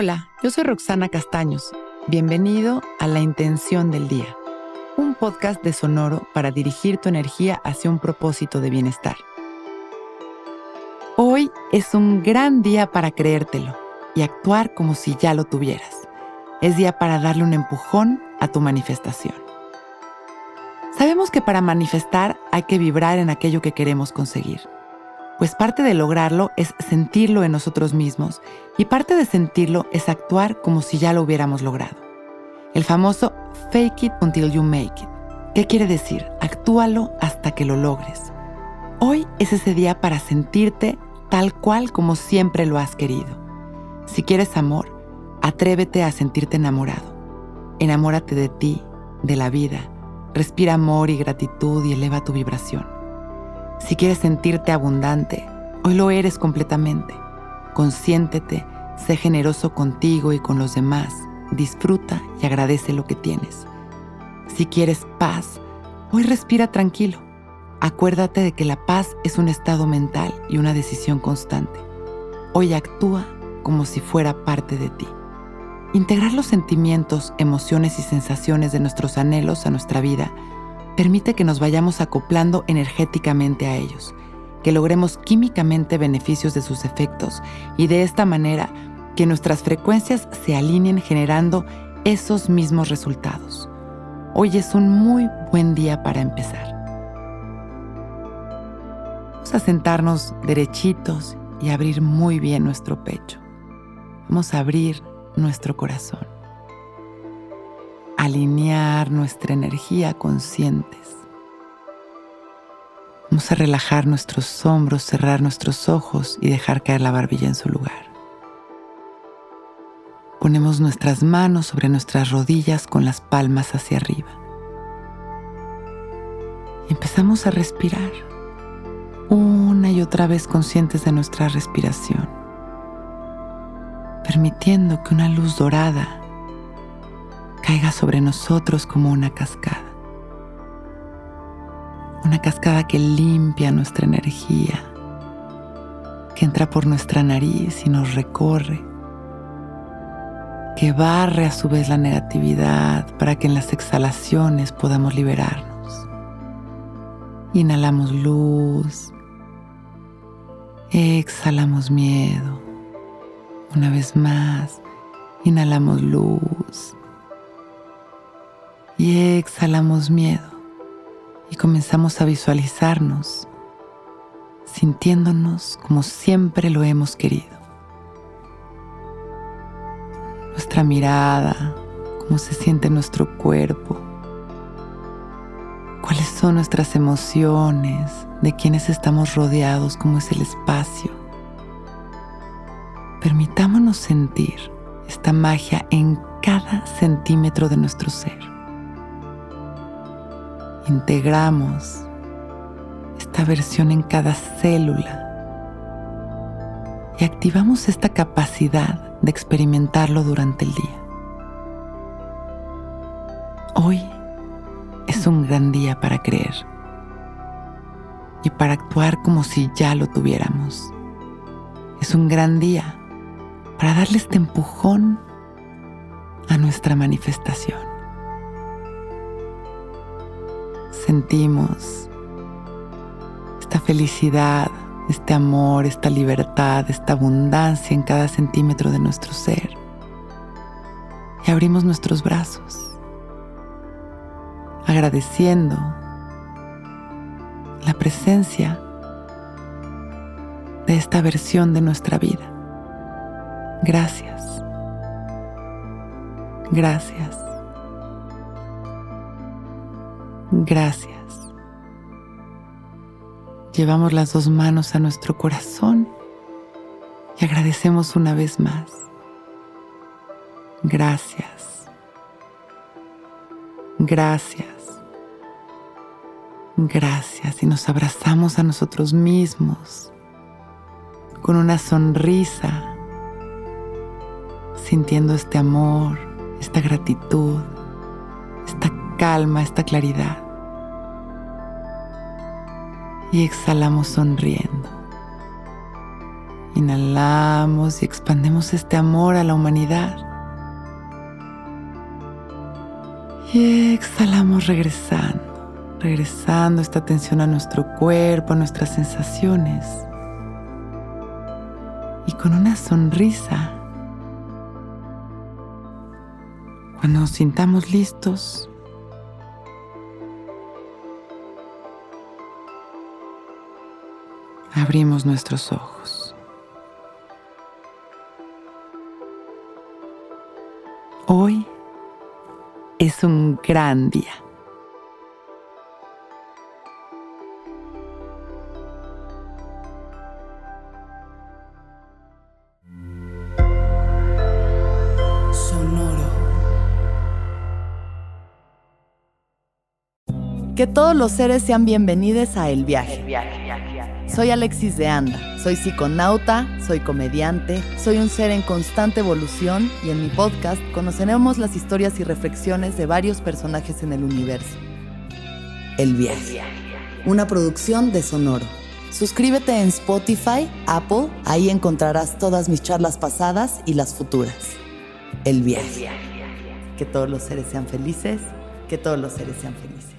Hola, yo soy Roxana Castaños. Bienvenido a La Intención del Día, un podcast de Sonoro para dirigir tu energía hacia un propósito de bienestar. Hoy es un gran día para creértelo y actuar como si ya lo tuvieras. Es día para darle un empujón a tu manifestación. Sabemos que para manifestar hay que vibrar en aquello que queremos conseguir pues parte de lograrlo es sentirlo en nosotros mismos y parte de sentirlo es actuar como si ya lo hubiéramos logrado. El famoso fake it until you make it. ¿Qué quiere decir? Actúalo hasta que lo logres. Hoy es ese día para sentirte tal cual como siempre lo has querido. Si quieres amor, atrévete a sentirte enamorado. Enamórate de ti, de la vida. Respira amor y gratitud y eleva tu vibración. Si quieres sentirte abundante, hoy lo eres completamente. Consiéntete, sé generoso contigo y con los demás. Disfruta y agradece lo que tienes. Si quieres paz, hoy respira tranquilo. Acuérdate de que la paz es un estado mental y una decisión constante. Hoy actúa como si fuera parte de ti. Integrar los sentimientos, emociones y sensaciones de nuestros anhelos a nuestra vida permite que nos vayamos acoplando energéticamente a ellos, que logremos químicamente beneficios de sus efectos y de esta manera que nuestras frecuencias se alineen generando esos mismos resultados. Hoy es un muy buen día para empezar. Vamos a sentarnos derechitos y abrir muy bien nuestro pecho. Vamos a abrir nuestro corazón alinear nuestra energía conscientes. Vamos a relajar nuestros hombros, cerrar nuestros ojos y dejar caer la barbilla en su lugar. Ponemos nuestras manos sobre nuestras rodillas con las palmas hacia arriba. Y empezamos a respirar una y otra vez conscientes de nuestra respiración, permitiendo que una luz dorada caiga sobre nosotros como una cascada. Una cascada que limpia nuestra energía, que entra por nuestra nariz y nos recorre, que barre a su vez la negatividad para que en las exhalaciones podamos liberarnos. Inhalamos luz, exhalamos miedo. Una vez más, inhalamos luz y exhalamos miedo y comenzamos a visualizarnos sintiéndonos como siempre lo hemos querido. Nuestra mirada, cómo se siente nuestro cuerpo, cuáles son nuestras emociones, de quiénes estamos rodeados, cómo es el espacio. Permitámonos sentir esta magia en cada centímetro de nuestro ser integramos esta versión en cada célula y activamos esta capacidad de experimentarlo durante el día. Hoy es un gran día para creer y para actuar como si ya lo tuviéramos. Es un gran día para darle este empujón a nuestra manifestación. Sentimos esta felicidad, este amor, esta libertad, esta abundancia en cada centímetro de nuestro ser. Y abrimos nuestros brazos, agradeciendo la presencia de esta versión de nuestra vida. Gracias. Gracias. Gracias. Llevamos las dos manos a nuestro corazón y agradecemos una vez más. Gracias. Gracias. Gracias. Y nos abrazamos a nosotros mismos con una sonrisa, sintiendo este amor, esta gratitud, esta calma, esta claridad. Y exhalamos sonriendo. Inhalamos y expandemos este amor a la humanidad. Y exhalamos regresando, regresando esta atención a nuestro cuerpo, a nuestras sensaciones. Y con una sonrisa, cuando nos sintamos listos, abrimos nuestros ojos. Hoy es un gran día. Sonoro. Que todos los seres sean bienvenidos a El Viaje. Soy Alexis de Anda, soy psiconauta, soy comediante, soy un ser en constante evolución y en mi podcast conoceremos las historias y reflexiones de varios personajes en el universo. El Viaje, una producción de Sonoro. Suscríbete en Spotify, Apple, ahí encontrarás todas mis charlas pasadas y las futuras. El Viaje. Que todos los seres sean felices, que todos los seres sean felices.